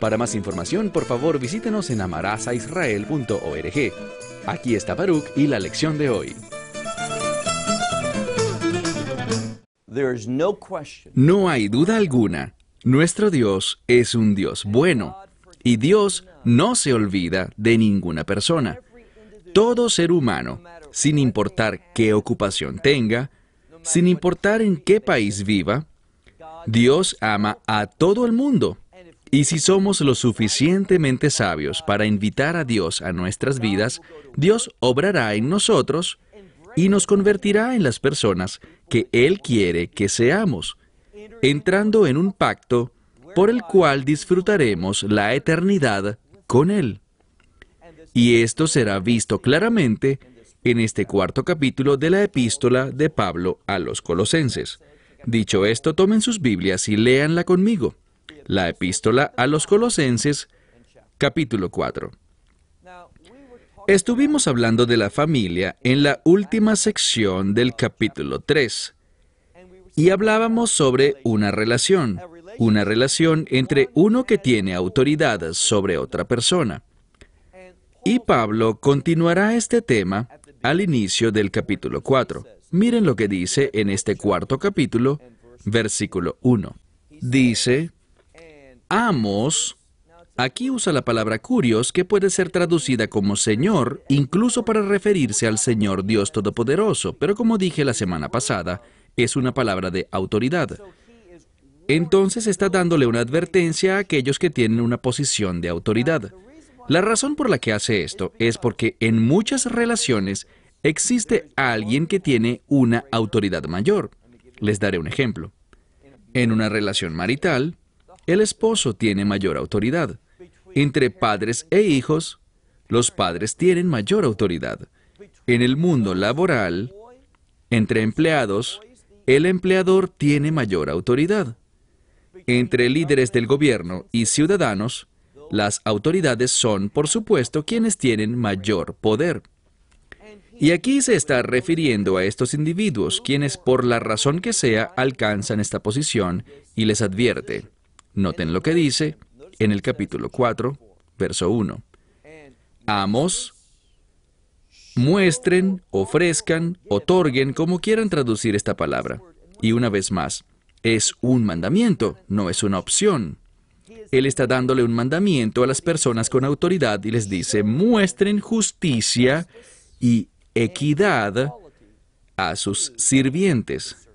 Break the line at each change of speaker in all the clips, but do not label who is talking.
Para más información, por favor visítenos en amarazaisrael.org. Aquí está Baruch y la lección de hoy.
No hay duda alguna, nuestro Dios es un Dios bueno, y Dios no se olvida de ninguna persona. Todo ser humano, sin importar qué ocupación tenga, sin importar en qué país viva, Dios ama a todo el mundo y si somos lo suficientemente sabios para invitar a Dios a nuestras vidas, Dios obrará en nosotros y nos convertirá en las personas que Él quiere que seamos, entrando en un pacto por el cual disfrutaremos la eternidad con Él. Y esto será visto claramente en este cuarto capítulo de la epístola de Pablo a los Colosenses. Dicho esto, tomen sus Biblias y léanla conmigo la epístola a los Colosenses, capítulo 4. Estuvimos hablando de la familia en la última sección del capítulo 3 y hablábamos sobre una relación, una relación entre uno que tiene autoridad sobre otra persona. Y Pablo continuará este tema al inicio del capítulo 4. Miren lo que dice en este cuarto capítulo, versículo 1. Dice, Amos, aquí usa la palabra curios que puede ser traducida como Señor, incluso para referirse al Señor Dios Todopoderoso, pero como dije la semana pasada, es una palabra de autoridad. Entonces está dándole una advertencia a aquellos que tienen una posición de autoridad. La razón por la que hace esto es porque en muchas relaciones existe alguien que tiene una autoridad mayor. Les daré un ejemplo. En una relación marital, el esposo tiene mayor autoridad. Entre padres e hijos, los padres tienen mayor autoridad. En el mundo laboral, entre empleados, el empleador tiene mayor autoridad. Entre líderes del gobierno y ciudadanos, las autoridades son, por supuesto, quienes tienen mayor poder. Y aquí se está refiriendo a estos individuos, quienes por la razón que sea alcanzan esta posición y les advierte. Noten lo que dice en el capítulo 4, verso 1. Amos, muestren, ofrezcan, otorguen, como quieran traducir esta palabra. Y una vez más, es un mandamiento, no es una opción. Él está dándole un mandamiento a las personas con autoridad y les dice, muestren justicia y equidad a sus sirvientes.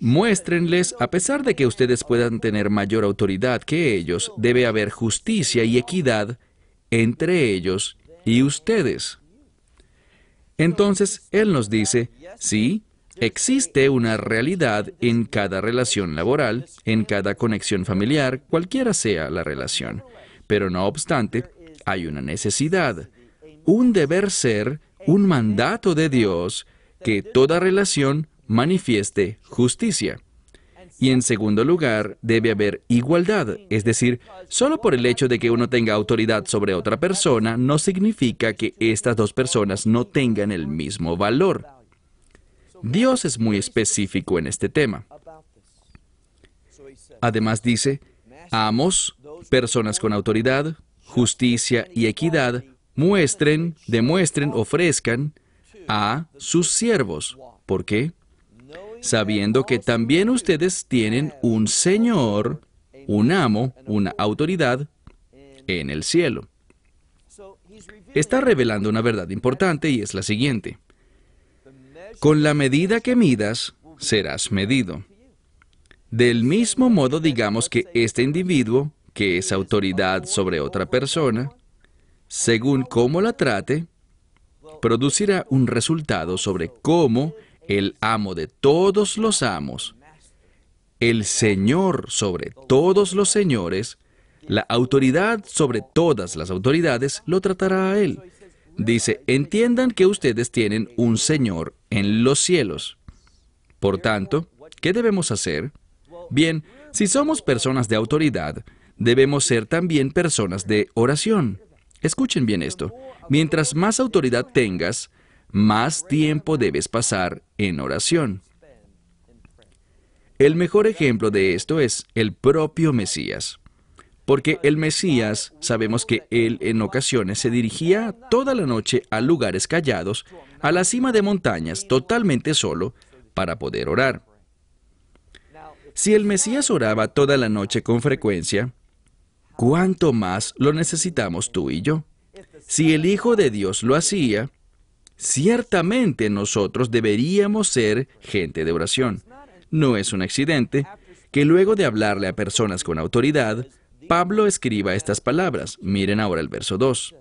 Muéstrenles, a pesar de que ustedes puedan tener mayor autoridad que ellos, debe haber justicia y equidad entre ellos y ustedes. Entonces, Él nos dice, sí, existe una realidad en cada relación laboral, en cada conexión familiar, cualquiera sea la relación, pero no obstante, hay una necesidad, un deber ser, un mandato de Dios, que toda relación manifieste justicia. Y en segundo lugar, debe haber igualdad, es decir, solo por el hecho de que uno tenga autoridad sobre otra persona no significa que estas dos personas no tengan el mismo valor. Dios es muy específico en este tema. Además dice, amos, personas con autoridad, justicia y equidad, muestren, demuestren, ofrezcan a sus siervos. ¿Por qué? Sabiendo que también ustedes tienen un Señor, un amo, una autoridad en el cielo. Está revelando una verdad importante y es la siguiente. Con la medida que midas, serás medido. Del mismo modo digamos que este individuo, que es autoridad sobre otra persona, según cómo la trate, producirá un resultado sobre cómo el amo de todos los amos, el Señor sobre todos los señores, la autoridad sobre todas las autoridades lo tratará a él. Dice, entiendan que ustedes tienen un Señor en los cielos. Por tanto, ¿qué debemos hacer? Bien, si somos personas de autoridad, debemos ser también personas de oración. Escuchen bien esto. Mientras más autoridad tengas, más tiempo debes pasar en oración. El mejor ejemplo de esto es el propio Mesías. Porque el Mesías, sabemos que él en ocasiones se dirigía toda la noche a lugares callados, a la cima de montañas, totalmente solo, para poder orar. Si el Mesías oraba toda la noche con frecuencia, ¿cuánto más lo necesitamos tú y yo? Si el Hijo de Dios lo hacía, ciertamente nosotros deberíamos ser gente de oración. No es un accidente que luego de hablarle a personas con autoridad, Pablo escriba estas palabras. Miren ahora el verso 2.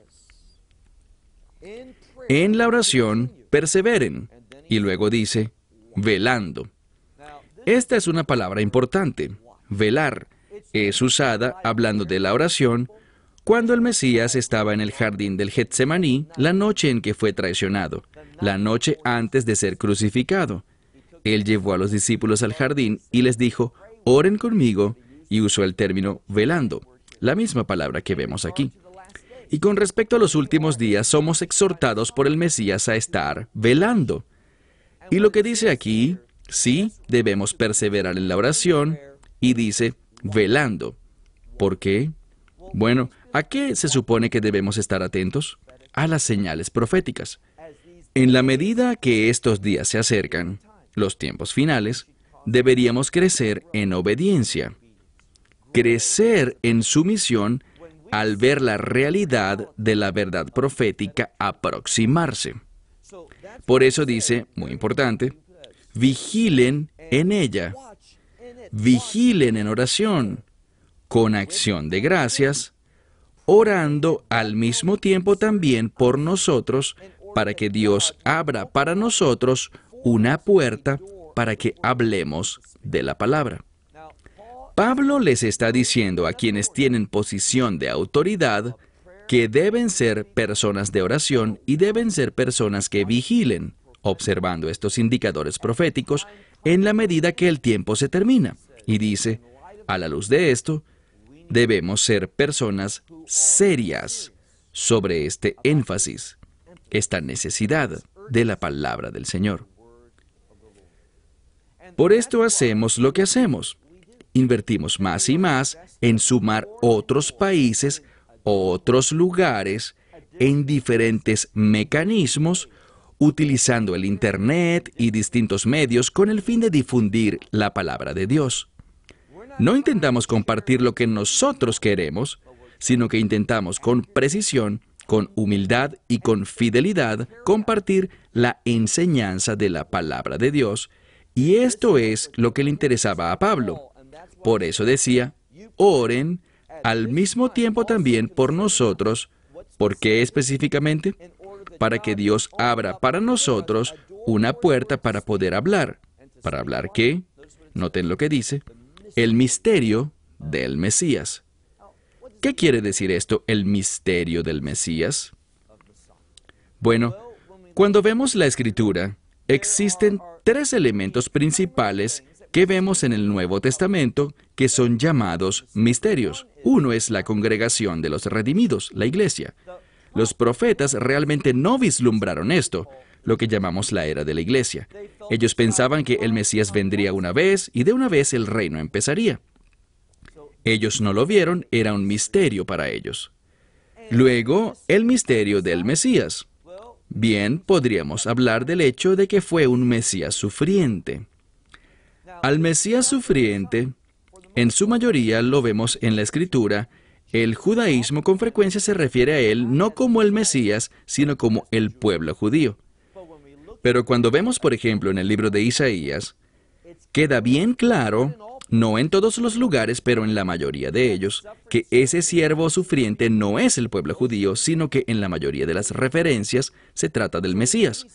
En la oración, perseveren. Y luego dice, velando. Esta es una palabra importante. Velar es usada hablando de la oración cuando el Mesías estaba en el jardín del Getsemaní la noche en que fue traicionado, la noche antes de ser crucificado. Él llevó a los discípulos al jardín y les dijo, oren conmigo, y usó el término velando, la misma palabra que vemos aquí. Y con respecto a los últimos días, somos exhortados por el Mesías a estar velando. Y lo que dice aquí, sí, debemos perseverar en la oración, y dice velando. ¿Por qué? Bueno, ¿a qué se supone que debemos estar atentos? A las señales proféticas. En la medida que estos días se acercan, los tiempos finales, deberíamos crecer en obediencia, crecer en sumisión al ver la realidad de la verdad profética aproximarse. Por eso dice, muy importante, vigilen en ella, vigilen en oración, con acción de gracias, orando al mismo tiempo también por nosotros, para que Dios abra para nosotros una puerta para que hablemos de la palabra. Pablo les está diciendo a quienes tienen posición de autoridad que deben ser personas de oración y deben ser personas que vigilen, observando estos indicadores proféticos en la medida que el tiempo se termina. Y dice, a la luz de esto, debemos ser personas serias sobre este énfasis, esta necesidad de la palabra del Señor. Por esto hacemos lo que hacemos. Invertimos más y más en sumar otros países, otros lugares, en diferentes mecanismos, utilizando el Internet y distintos medios con el fin de difundir la palabra de Dios. No intentamos compartir lo que nosotros queremos, sino que intentamos con precisión, con humildad y con fidelidad compartir la enseñanza de la palabra de Dios y esto es lo que le interesaba a Pablo. Por eso decía, oren al mismo tiempo también por nosotros. ¿Por qué específicamente? Para que Dios abra para nosotros una puerta para poder hablar. ¿Para hablar qué? Noten lo que dice. El misterio del Mesías. ¿Qué quiere decir esto, el misterio del Mesías? Bueno, cuando vemos la escritura, existen tres elementos principales que vemos en el Nuevo Testamento que son llamados misterios. Uno es la congregación de los redimidos, la iglesia. Los profetas realmente no vislumbraron esto, lo que llamamos la era de la iglesia. Ellos pensaban que el Mesías vendría una vez y de una vez el reino empezaría. Ellos no lo vieron, era un misterio para ellos. Luego, el misterio del Mesías. Bien, podríamos hablar del hecho de que fue un Mesías sufriente. Al Mesías sufriente, en su mayoría lo vemos en la Escritura, el judaísmo con frecuencia se refiere a él no como el Mesías, sino como el pueblo judío. Pero cuando vemos, por ejemplo, en el libro de Isaías, queda bien claro no en todos los lugares, pero en la mayoría de ellos, que ese siervo sufriente no es el pueblo judío, sino que en la mayoría de las referencias se trata del Mesías.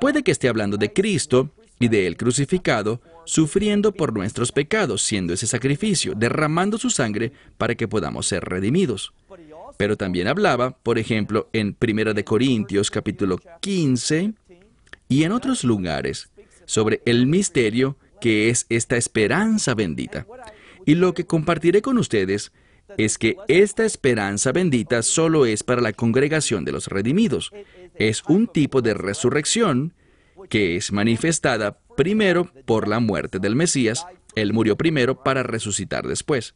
Puede que esté hablando de Cristo y de él crucificado, sufriendo por nuestros pecados, siendo ese sacrificio, derramando su sangre para que podamos ser redimidos. Pero también hablaba, por ejemplo, en 1 de Corintios capítulo 15 y en otros lugares sobre el misterio que es esta esperanza bendita. Y lo que compartiré con ustedes es que esta esperanza bendita solo es para la congregación de los redimidos. Es un tipo de resurrección que es manifestada primero por la muerte del Mesías. Él murió primero para resucitar después.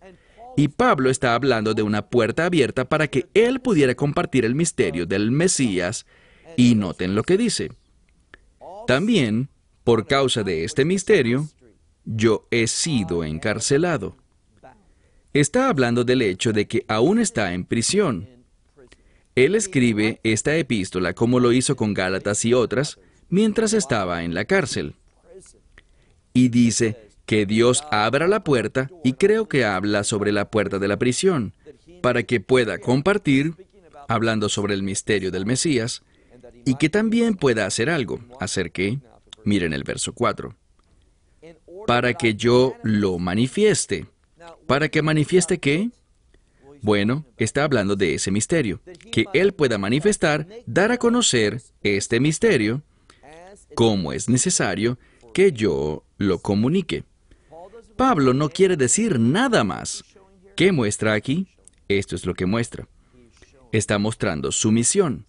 Y Pablo está hablando de una puerta abierta para que él pudiera compartir el misterio del Mesías. Y noten lo que dice. También, por causa de este misterio, yo he sido encarcelado. Está hablando del hecho de que aún está en prisión. Él escribe esta epístola como lo hizo con Gálatas y otras mientras estaba en la cárcel. Y dice que Dios abra la puerta, y creo que habla sobre la puerta de la prisión, para que pueda compartir, hablando sobre el misterio del Mesías, y que también pueda hacer algo. ¿Hacer qué? Miren el verso 4. Para que yo lo manifieste. ¿Para que manifieste qué? Bueno, está hablando de ese misterio, que Él pueda manifestar, dar a conocer este misterio, como es necesario que yo lo comunique. Pablo no quiere decir nada más. ¿Qué muestra aquí? Esto es lo que muestra. Está mostrando su misión.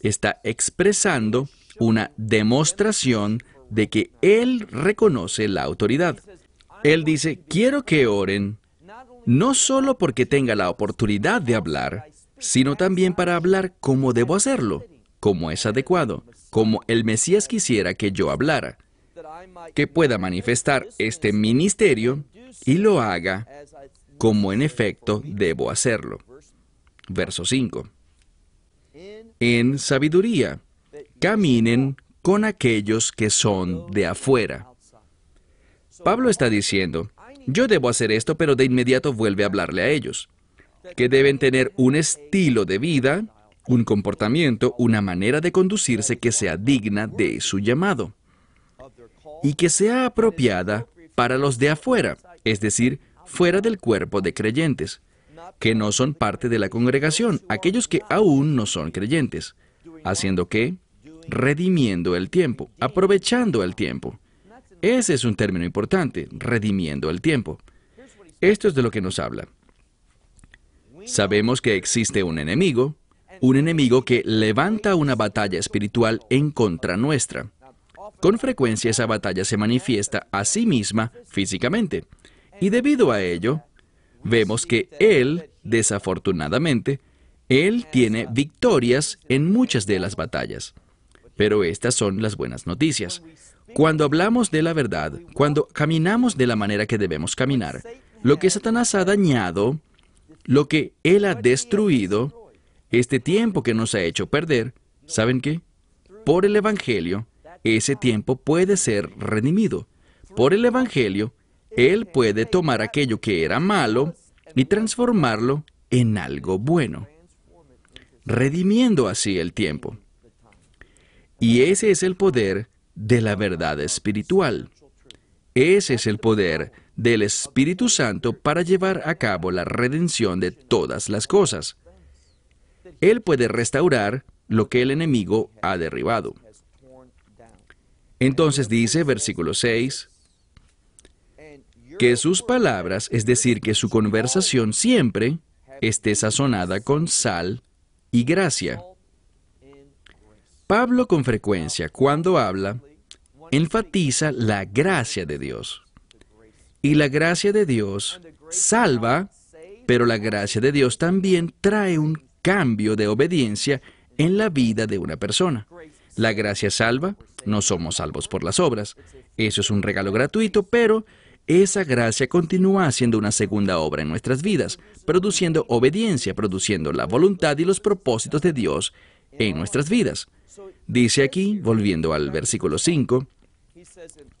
Está expresando una demostración de que Él reconoce la autoridad. Él dice, quiero que oren no solo porque tenga la oportunidad de hablar, sino también para hablar cómo debo hacerlo, cómo es adecuado, como el Mesías quisiera que yo hablara, que pueda manifestar este ministerio y lo haga como en efecto debo hacerlo. Verso 5. En sabiduría, caminen con aquellos que son de afuera. Pablo está diciendo, yo debo hacer esto, pero de inmediato vuelve a hablarle a ellos, que deben tener un estilo de vida, un comportamiento, una manera de conducirse que sea digna de su llamado y que sea apropiada para los de afuera, es decir, fuera del cuerpo de creyentes, que no son parte de la congregación, aquellos que aún no son creyentes, haciendo que redimiendo el tiempo, aprovechando el tiempo. Ese es un término importante, redimiendo el tiempo. Esto es de lo que nos habla. Sabemos que existe un enemigo, un enemigo que levanta una batalla espiritual en contra nuestra. Con frecuencia esa batalla se manifiesta a sí misma físicamente. Y debido a ello, vemos que él, desafortunadamente, él tiene victorias en muchas de las batallas. Pero estas son las buenas noticias. Cuando hablamos de la verdad, cuando caminamos de la manera que debemos caminar, lo que Satanás ha dañado, lo que él ha destruido, este tiempo que nos ha hecho perder, ¿saben qué? Por el Evangelio, ese tiempo puede ser redimido. Por el Evangelio, él puede tomar aquello que era malo y transformarlo en algo bueno, redimiendo así el tiempo. Y ese es el poder de la verdad espiritual. Ese es el poder del Espíritu Santo para llevar a cabo la redención de todas las cosas. Él puede restaurar lo que el enemigo ha derribado. Entonces dice, versículo 6, que sus palabras, es decir, que su conversación siempre esté sazonada con sal y gracia. Pablo con frecuencia, cuando habla, enfatiza la gracia de Dios. Y la gracia de Dios salva, pero la gracia de Dios también trae un cambio de obediencia en la vida de una persona. La gracia salva, no somos salvos por las obras. Eso es un regalo gratuito, pero esa gracia continúa haciendo una segunda obra en nuestras vidas, produciendo obediencia, produciendo la voluntad y los propósitos de Dios en nuestras vidas. Dice aquí, volviendo al versículo 5,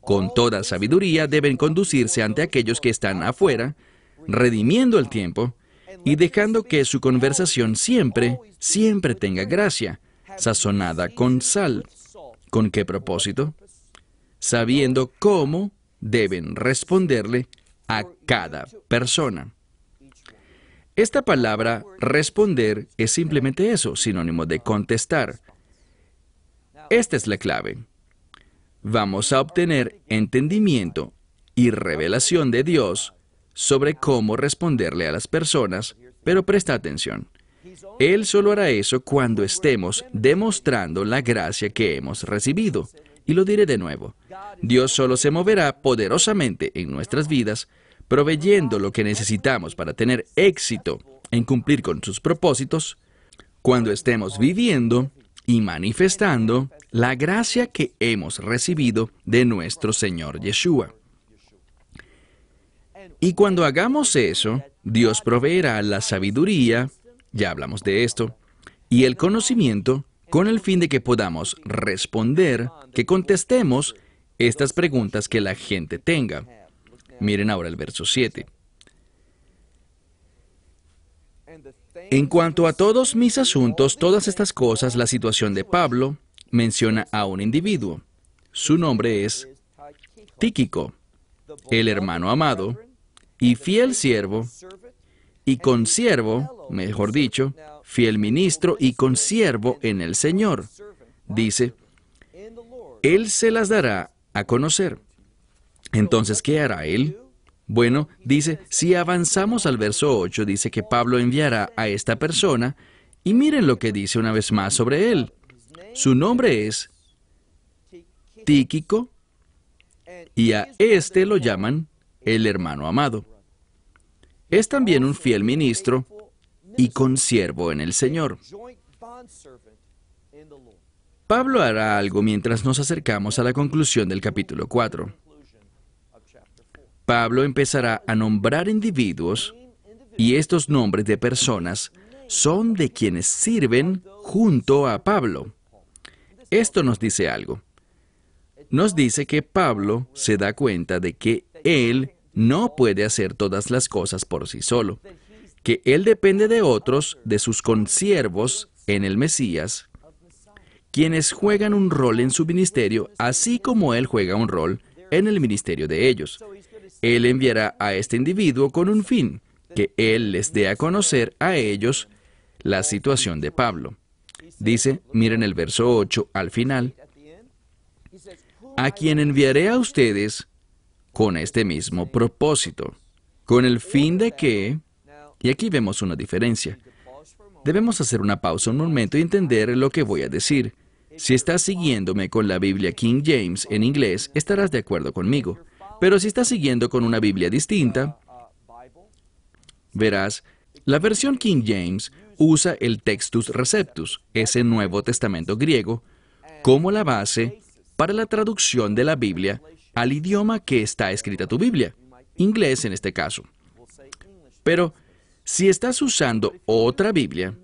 con toda sabiduría deben conducirse ante aquellos que están afuera, redimiendo el tiempo y dejando que su conversación siempre, siempre tenga gracia, sazonada con sal. ¿Con qué propósito? Sabiendo cómo deben responderle a cada persona. Esta palabra responder es simplemente eso, sinónimo de contestar. Esta es la clave. Vamos a obtener entendimiento y revelación de Dios sobre cómo responderle a las personas, pero presta atención. Él solo hará eso cuando estemos demostrando la gracia que hemos recibido. Y lo diré de nuevo. Dios solo se moverá poderosamente en nuestras vidas proveyendo lo que necesitamos para tener éxito en cumplir con sus propósitos, cuando estemos viviendo y manifestando la gracia que hemos recibido de nuestro Señor Yeshua. Y cuando hagamos eso, Dios proveerá la sabiduría, ya hablamos de esto, y el conocimiento con el fin de que podamos responder, que contestemos estas preguntas que la gente tenga. Miren ahora el verso 7. En cuanto a todos mis asuntos, todas estas cosas, la situación de Pablo menciona a un individuo. Su nombre es Tíquico, el hermano amado, y fiel siervo, y consiervo, mejor dicho, fiel ministro y consiervo en el Señor. Dice, Él se las dará a conocer. Entonces, ¿qué hará él? Bueno, dice, si avanzamos al verso 8, dice que Pablo enviará a esta persona, y miren lo que dice una vez más sobre él. Su nombre es Tíquico, y a este lo llaman el hermano amado. Es también un fiel ministro y consiervo en el Señor. Pablo hará algo mientras nos acercamos a la conclusión del capítulo 4. Pablo empezará a nombrar individuos y estos nombres de personas son de quienes sirven junto a Pablo. Esto nos dice algo. Nos dice que Pablo se da cuenta de que él no puede hacer todas las cosas por sí solo, que él depende de otros, de sus consiervos en el Mesías, quienes juegan un rol en su ministerio, así como él juega un rol en el ministerio de ellos. Él enviará a este individuo con un fin, que Él les dé a conocer a ellos la situación de Pablo. Dice, miren el verso 8 al final, a quien enviaré a ustedes con este mismo propósito, con el fin de que, y aquí vemos una diferencia, debemos hacer una pausa un momento y entender lo que voy a decir. Si estás siguiéndome con la Biblia King James en inglés, estarás de acuerdo conmigo. Pero si estás siguiendo con una Biblia distinta, verás, la versión King James usa el Textus Receptus, ese Nuevo Testamento griego, como la base para la traducción de la Biblia al idioma que está escrita tu Biblia, inglés en este caso. Pero si estás usando otra Biblia,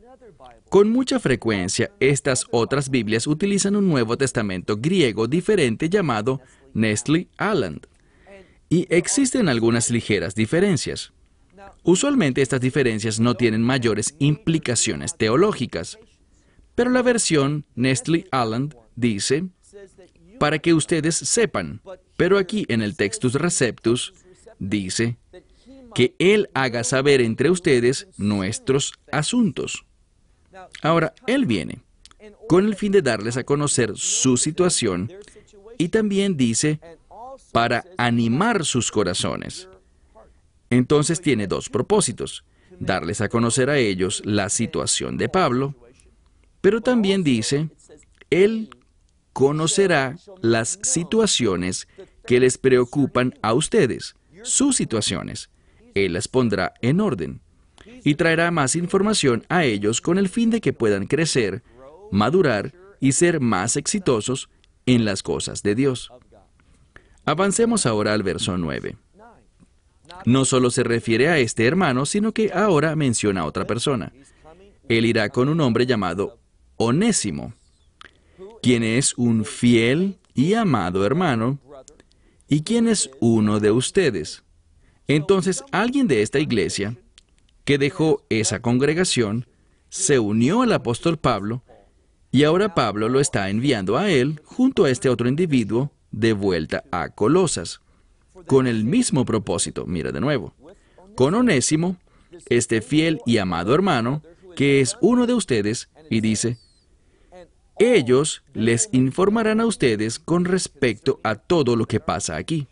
con mucha frecuencia estas otras Biblias utilizan un Nuevo Testamento griego diferente llamado Nestle Aland. Y existen algunas ligeras diferencias. Usualmente estas diferencias no tienen mayores implicaciones teológicas, pero la versión Nestle Aland dice, para que ustedes sepan, pero aquí en el Textus Receptus dice, que Él haga saber entre ustedes nuestros asuntos. Ahora, Él viene con el fin de darles a conocer su situación y también dice para animar sus corazones. Entonces tiene dos propósitos, darles a conocer a ellos la situación de Pablo, pero también dice, Él conocerá las situaciones que les preocupan a ustedes, sus situaciones. Él las pondrá en orden y traerá más información a ellos con el fin de que puedan crecer, madurar y ser más exitosos en las cosas de Dios. Avancemos ahora al verso 9. No solo se refiere a este hermano, sino que ahora menciona a otra persona. Él irá con un hombre llamado Onésimo, quien es un fiel y amado hermano, y quien es uno de ustedes. Entonces alguien de esta iglesia, que dejó esa congregación, se unió al apóstol Pablo, y ahora Pablo lo está enviando a él junto a este otro individuo de vuelta a Colosas. con el mismo propósito. Mira de nuevo. Con Onésimo, este fiel y amado hermano, que es uno de ustedes, y dice, ellos les informarán a ustedes con respecto a todo lo que pasa aquí.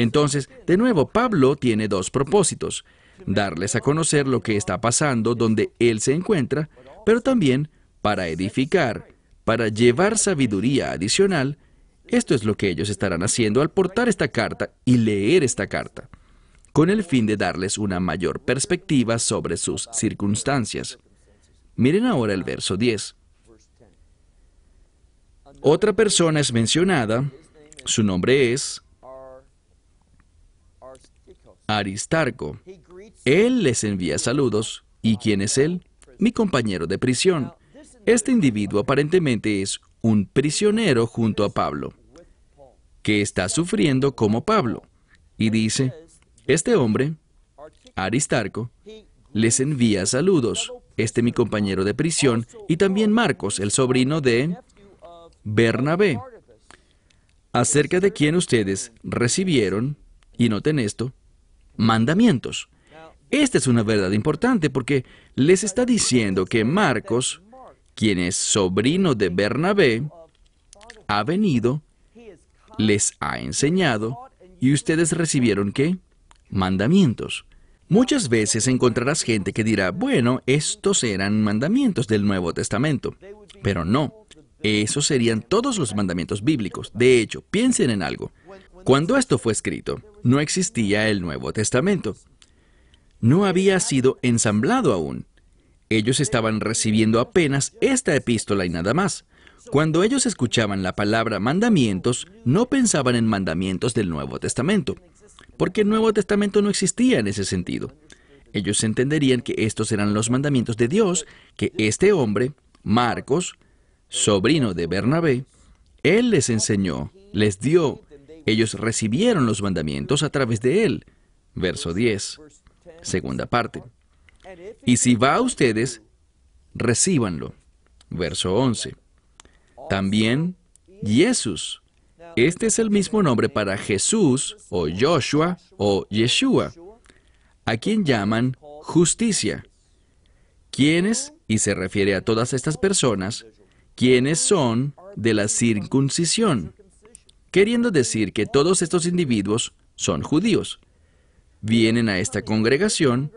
Entonces, de nuevo, Pablo tiene dos propósitos. Darles a conocer lo que está pasando donde él se encuentra, pero también para edificar, para llevar sabiduría adicional. Esto es lo que ellos estarán haciendo al portar esta carta y leer esta carta, con el fin de darles una mayor perspectiva sobre sus circunstancias. Miren ahora el verso 10. Otra persona es mencionada, su nombre es Aristarco. Él les envía saludos. ¿Y quién es él? Mi compañero de prisión. Este individuo aparentemente es un prisionero junto a Pablo, que está sufriendo como Pablo. Y dice, este hombre, Aristarco, les envía saludos. Este mi compañero de prisión y también Marcos, el sobrino de Bernabé, acerca de quien ustedes recibieron, y noten esto, mandamientos. Esta es una verdad importante porque les está diciendo que Marcos, quien es sobrino de Bernabé, ha venido, les ha enseñado, y ustedes recibieron qué? Mandamientos. Muchas veces encontrarás gente que dirá, bueno, estos eran mandamientos del Nuevo Testamento, pero no. Esos serían todos los mandamientos bíblicos. De hecho, piensen en algo. Cuando esto fue escrito, no existía el Nuevo Testamento. No había sido ensamblado aún. Ellos estaban recibiendo apenas esta epístola y nada más. Cuando ellos escuchaban la palabra mandamientos, no pensaban en mandamientos del Nuevo Testamento, porque el Nuevo Testamento no existía en ese sentido. Ellos entenderían que estos eran los mandamientos de Dios que este hombre, Marcos, sobrino de Bernabé, él les enseñó, les dio, ellos recibieron los mandamientos a través de él. Verso 10, segunda parte. Y si va a ustedes, recíbanlo. Verso 11. También Jesús. Este es el mismo nombre para Jesús o Joshua o Yeshua, a quien llaman justicia. ¿Quiénes? Y se refiere a todas estas personas quienes son de la circuncisión, queriendo decir que todos estos individuos son judíos. Vienen a esta congregación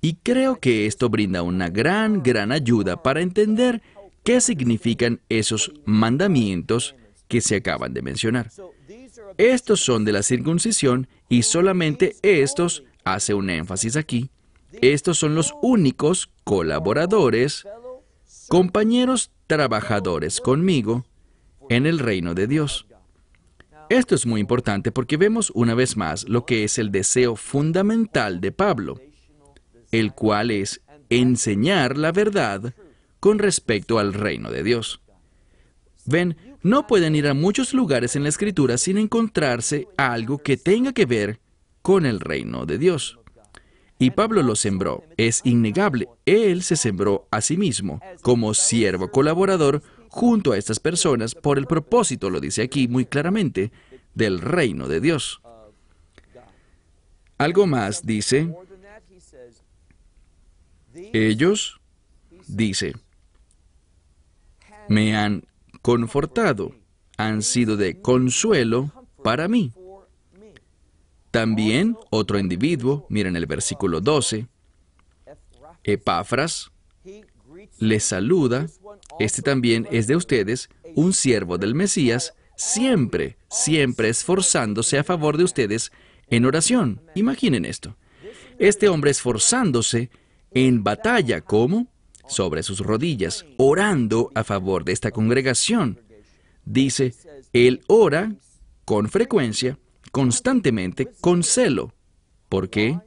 y creo que esto brinda una gran, gran ayuda para entender qué significan esos mandamientos que se acaban de mencionar. Estos son de la circuncisión y solamente estos, hace un énfasis aquí, estos son los únicos colaboradores, compañeros trabajadores conmigo en el reino de Dios. Esto es muy importante porque vemos una vez más lo que es el deseo fundamental de Pablo, el cual es enseñar la verdad con respecto al reino de Dios. Ven, no pueden ir a muchos lugares en la escritura sin encontrarse algo que tenga que ver con el reino de Dios. Y Pablo lo sembró. Es innegable. Él se sembró a sí mismo como siervo colaborador junto a estas personas por el propósito, lo dice aquí muy claramente, del reino de Dios. Algo más dice, ellos, dice, me han confortado, han sido de consuelo para mí. También otro individuo, miren el versículo 12, Epafras, les saluda, este también es de ustedes, un siervo del Mesías, siempre, siempre esforzándose a favor de ustedes en oración. Imaginen esto. Este hombre esforzándose en batalla, ¿cómo? Sobre sus rodillas, orando a favor de esta congregación. Dice, él ora con frecuencia constantemente con celo. ¿Por qué?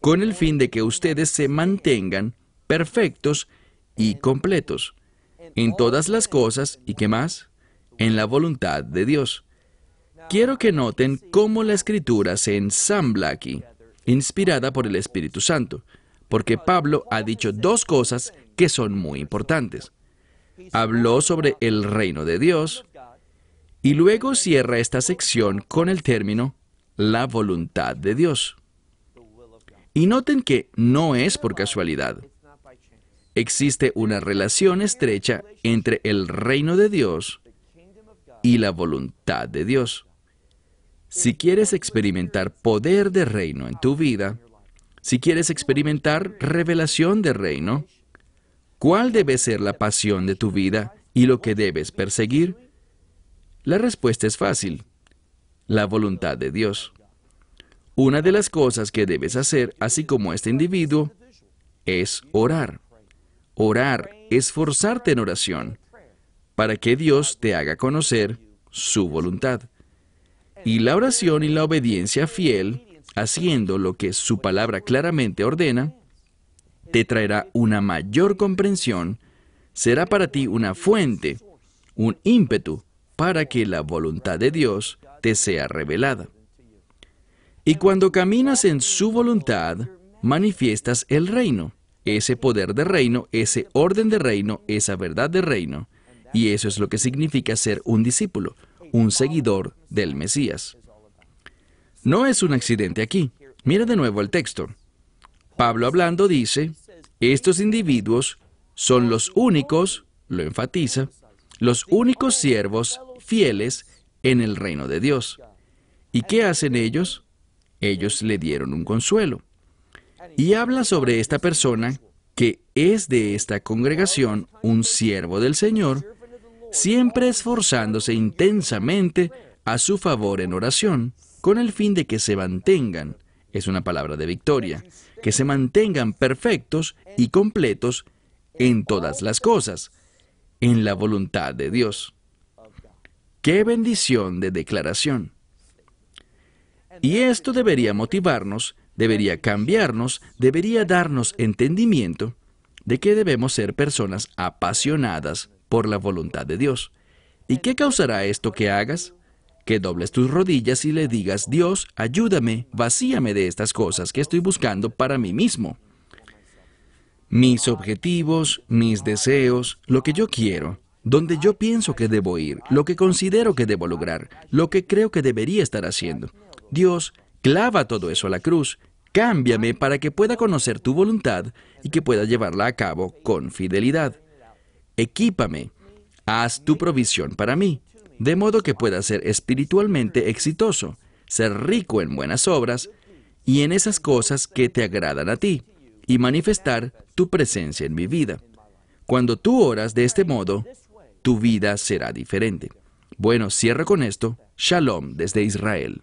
Con el fin de que ustedes se mantengan perfectos y completos en todas las cosas y qué más, en la voluntad de Dios. Quiero que noten cómo la escritura se ensambla aquí, inspirada por el Espíritu Santo, porque Pablo ha dicho dos cosas que son muy importantes. Habló sobre el reino de Dios y luego cierra esta sección con el término la voluntad de Dios. Y noten que no es por casualidad. Existe una relación estrecha entre el reino de Dios y la voluntad de Dios. Si quieres experimentar poder de reino en tu vida, si quieres experimentar revelación de reino, ¿cuál debe ser la pasión de tu vida y lo que debes perseguir? La respuesta es fácil. La voluntad de Dios. Una de las cosas que debes hacer, así como este individuo, es orar. Orar, esforzarte en oración, para que Dios te haga conocer su voluntad. Y la oración y la obediencia fiel, haciendo lo que su palabra claramente ordena, te traerá una mayor comprensión, será para ti una fuente, un ímpetu para que la voluntad de Dios te sea revelada. Y cuando caminas en su voluntad, manifiestas el reino, ese poder de reino, ese orden de reino, esa verdad de reino. Y eso es lo que significa ser un discípulo, un seguidor del Mesías. No es un accidente aquí. Mira de nuevo el texto. Pablo hablando dice, estos individuos son los únicos, lo enfatiza, los únicos siervos fieles en el reino de Dios. ¿Y qué hacen ellos? ellos le dieron un consuelo. Y habla sobre esta persona que es de esta congregación un siervo del Señor, siempre esforzándose intensamente a su favor en oración, con el fin de que se mantengan, es una palabra de victoria, que se mantengan perfectos y completos en todas las cosas, en la voluntad de Dios. ¡Qué bendición de declaración! Y esto debería motivarnos, debería cambiarnos, debería darnos entendimiento de que debemos ser personas apasionadas por la voluntad de Dios. ¿Y qué causará esto que hagas? Que dobles tus rodillas y le digas, Dios, ayúdame, vacíame de estas cosas que estoy buscando para mí mismo. Mis objetivos, mis deseos, lo que yo quiero, donde yo pienso que debo ir, lo que considero que debo lograr, lo que creo que debería estar haciendo. Dios, clava todo eso a la cruz, cámbiame para que pueda conocer tu voluntad y que pueda llevarla a cabo con fidelidad. Equípame, haz tu provisión para mí, de modo que pueda ser espiritualmente exitoso, ser rico en buenas obras y en esas cosas que te agradan a ti, y manifestar tu presencia en mi vida. Cuando tú oras de este modo, tu vida será diferente. Bueno, cierro con esto. Shalom desde Israel.